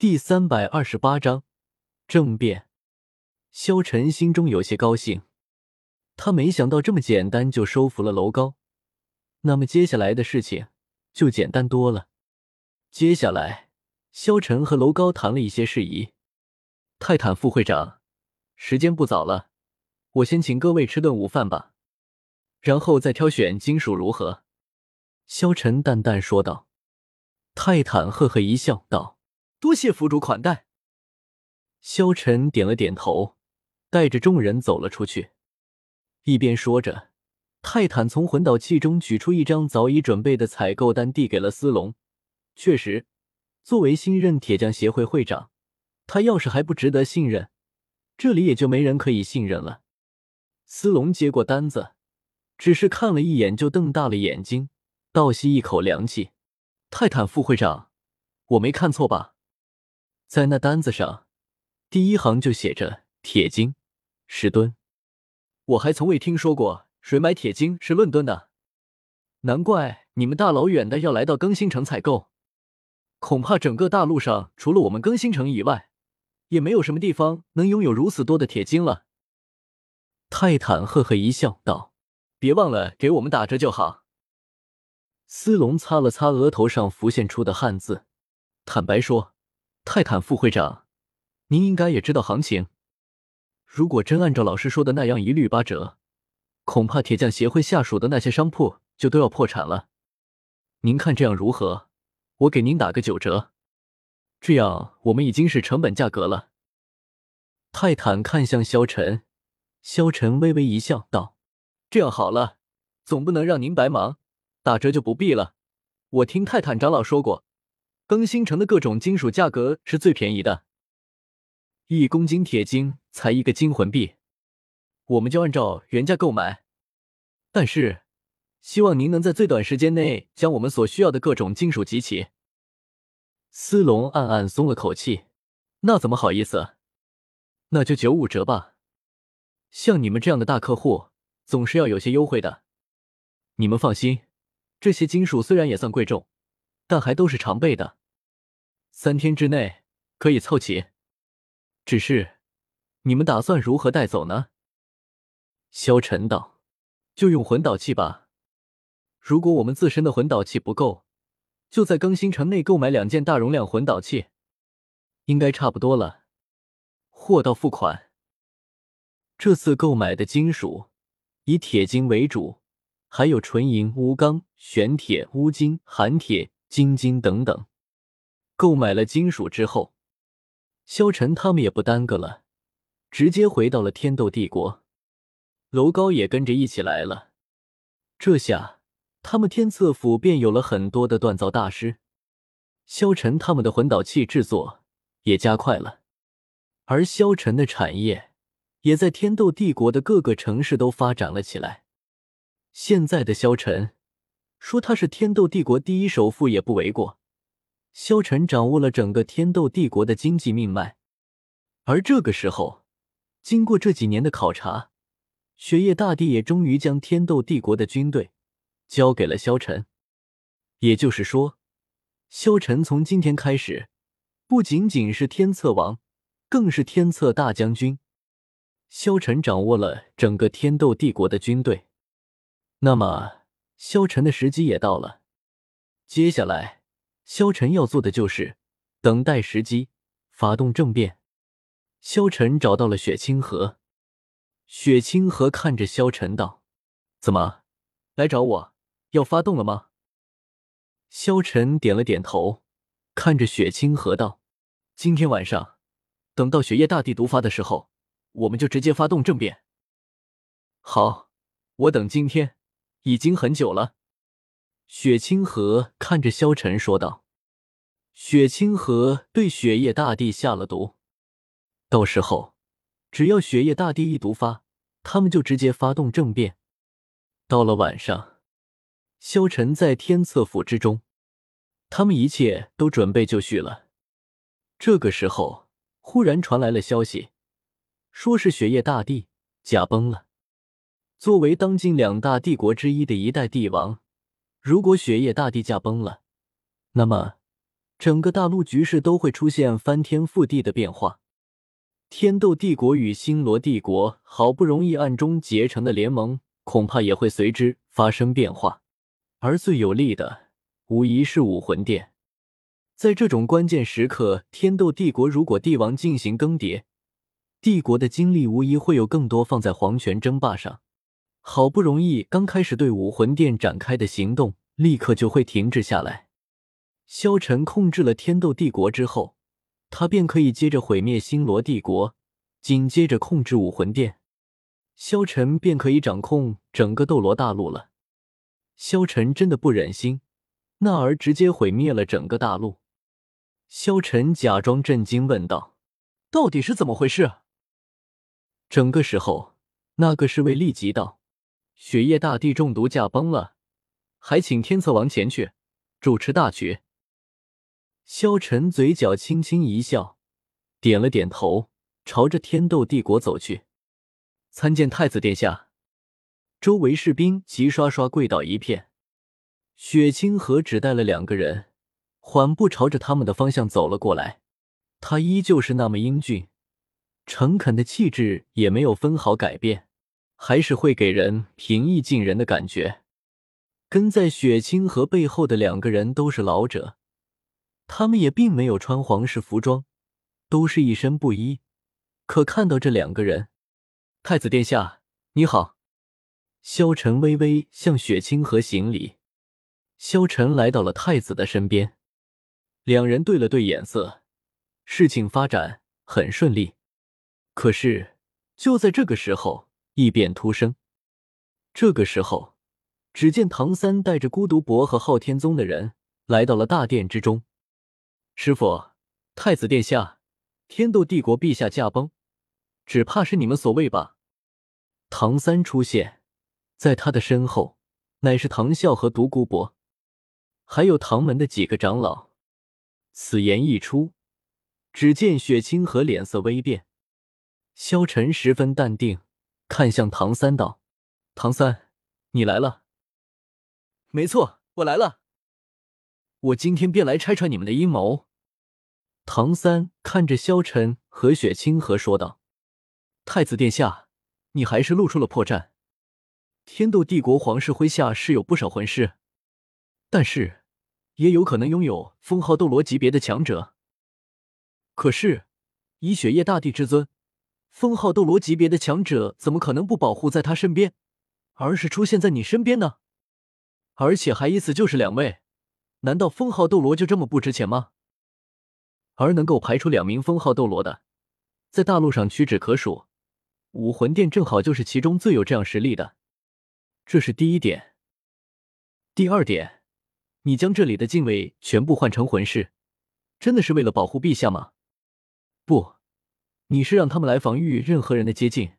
第三百二十八章政变。萧晨心中有些高兴，他没想到这么简单就收服了楼高，那么接下来的事情就简单多了。接下来，萧晨和楼高谈了一些事宜。泰坦副会长，时间不早了，我先请各位吃顿午饭吧，然后再挑选金属如何？萧晨淡淡说道。泰坦呵呵一笑，道。多谢府主款待。萧晨点了点头，带着众人走了出去。一边说着，泰坦从魂导器中取出一张早已准备的采购单，递给了斯隆。确实，作为新任铁匠协会会长，他要是还不值得信任，这里也就没人可以信任了。斯隆接过单子，只是看了一眼，就瞪大了眼睛，倒吸一口凉气。泰坦副会长，我没看错吧？在那单子上，第一行就写着铁晶十吨，我还从未听说过谁买铁晶是论吨的，难怪你们大老远的要来到更新城采购，恐怕整个大陆上除了我们更新城以外，也没有什么地方能拥有如此多的铁精了。泰坦呵呵一笑，道：“别忘了给我们打折就好。”斯隆擦了擦额头上浮现出的汗渍，坦白说。泰坦副会长，您应该也知道行情。如果真按照老师说的那样一律八折，恐怕铁匠协会下属的那些商铺就都要破产了。您看这样如何？我给您打个九折，这样我们已经是成本价格了。泰坦看向萧晨，萧晨微微一笑，道：“这样好了，总不能让您白忙，打折就不必了。我听泰坦长老说过。”更新城的各种金属价格是最便宜的，一公斤铁晶才一个金魂币，我们就按照原价购买。但是，希望您能在最短时间内将我们所需要的各种金属集齐。斯隆暗暗松了口气，那怎么好意思？那就九五折吧。像你们这样的大客户，总是要有些优惠的。你们放心，这些金属虽然也算贵重，但还都是常备的。三天之内可以凑齐，只是你们打算如何带走呢？萧晨道：“就用魂导器吧。如果我们自身的魂导器不够，就在更新城内购买两件大容量魂导器，应该差不多了。货到付款。这次购买的金属以铁金为主，还有纯银、钨钢、玄铁、钨金、含铁、金金等等。”购买了金属之后，萧晨他们也不耽搁了，直接回到了天斗帝国。楼高也跟着一起来了。这下他们天策府便有了很多的锻造大师。萧晨他们的魂导器制作也加快了，而萧晨的产业也在天斗帝国的各个城市都发展了起来。现在的萧晨说他是天斗帝国第一首富也不为过。萧晨掌握了整个天斗帝国的经济命脉，而这个时候，经过这几年的考察，雪夜大帝也终于将天斗帝国的军队交给了萧晨。也就是说，萧晨从今天开始，不仅仅是天策王，更是天策大将军。萧晨掌握了整个天斗帝国的军队，那么萧晨的时机也到了。接下来。萧晨要做的就是等待时机，发动政变。萧晨找到了雪清河，雪清河看着萧晨道：“怎么来找我？要发动了吗？”萧晨点了点头，看着雪清河道：“今天晚上，等到雪夜大帝毒发的时候，我们就直接发动政变。”好，我等今天已经很久了。雪清河看着萧晨说道：“雪清河对雪夜大帝下了毒，到时候只要雪夜大帝一毒发，他们就直接发动政变。”到了晚上，萧晨在天策府之中，他们一切都准备就绪了。这个时候，忽然传来了消息，说是雪夜大帝驾崩了。作为当今两大帝国之一的一代帝王。如果雪夜大帝驾崩了，那么整个大陆局势都会出现翻天覆地的变化。天斗帝国与星罗帝国好不容易暗中结成的联盟，恐怕也会随之发生变化。而最有利的，无疑是武魂殿。在这种关键时刻，天斗帝国如果帝王进行更迭，帝国的精力无疑会有更多放在皇权争霸上。好不容易刚开始对武魂殿展开的行动，立刻就会停滞下来。萧晨控制了天斗帝国之后，他便可以接着毁灭星罗帝国，紧接着控制武魂殿，萧晨便可以掌控整个斗罗大陆了。萧晨真的不忍心那儿直接毁灭了整个大陆。萧晨假装震惊问道：“到底是怎么回事？”整个时候，那个侍卫立即道：“雪夜大帝中毒驾崩了，还请天策王前去主持大局。”萧晨嘴角轻轻一笑，点了点头，朝着天斗帝国走去，参见太子殿下。周围士兵齐刷刷跪倒一片。雪清河只带了两个人，缓步朝着他们的方向走了过来。他依旧是那么英俊、诚恳的气质，也没有分毫改变，还是会给人平易近人的感觉。跟在雪清河背后的两个人都是老者。他们也并没有穿皇室服装，都是一身布衣。可看到这两个人，太子殿下，你好。萧晨微微向雪清河行礼。萧晨来到了太子的身边，两人对了对眼色，事情发展很顺利。可是就在这个时候，异变突生。这个时候，只见唐三带着孤独伯和昊天宗的人来到了大殿之中。师傅，太子殿下，天斗帝国陛下驾崩，只怕是你们所为吧？唐三出现在他的身后，乃是唐啸和独孤博，还有唐门的几个长老。此言一出，只见雪清河脸色微变，萧晨十分淡定，看向唐三道：“唐三，你来了。”“没错，我来了。我今天便来拆穿你们的阴谋。”唐三看着萧晨和雪清河说道：“太子殿下，你还是露出了破绽。天斗帝国皇室麾下是有不少魂师，但是也有可能拥有封号斗罗级别的强者。可是以雪夜大帝之尊，封号斗罗级别的强者怎么可能不保护在他身边，而是出现在你身边呢？而且还一次就是两位，难道封号斗罗就这么不值钱吗？”而能够排出两名封号斗罗的，在大陆上屈指可数，武魂殿正好就是其中最有这样实力的。这是第一点。第二点，你将这里的禁卫全部换成魂师，真的是为了保护陛下吗？不，你是让他们来防御任何人的接近。